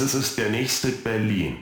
Ist der nächste Berlin.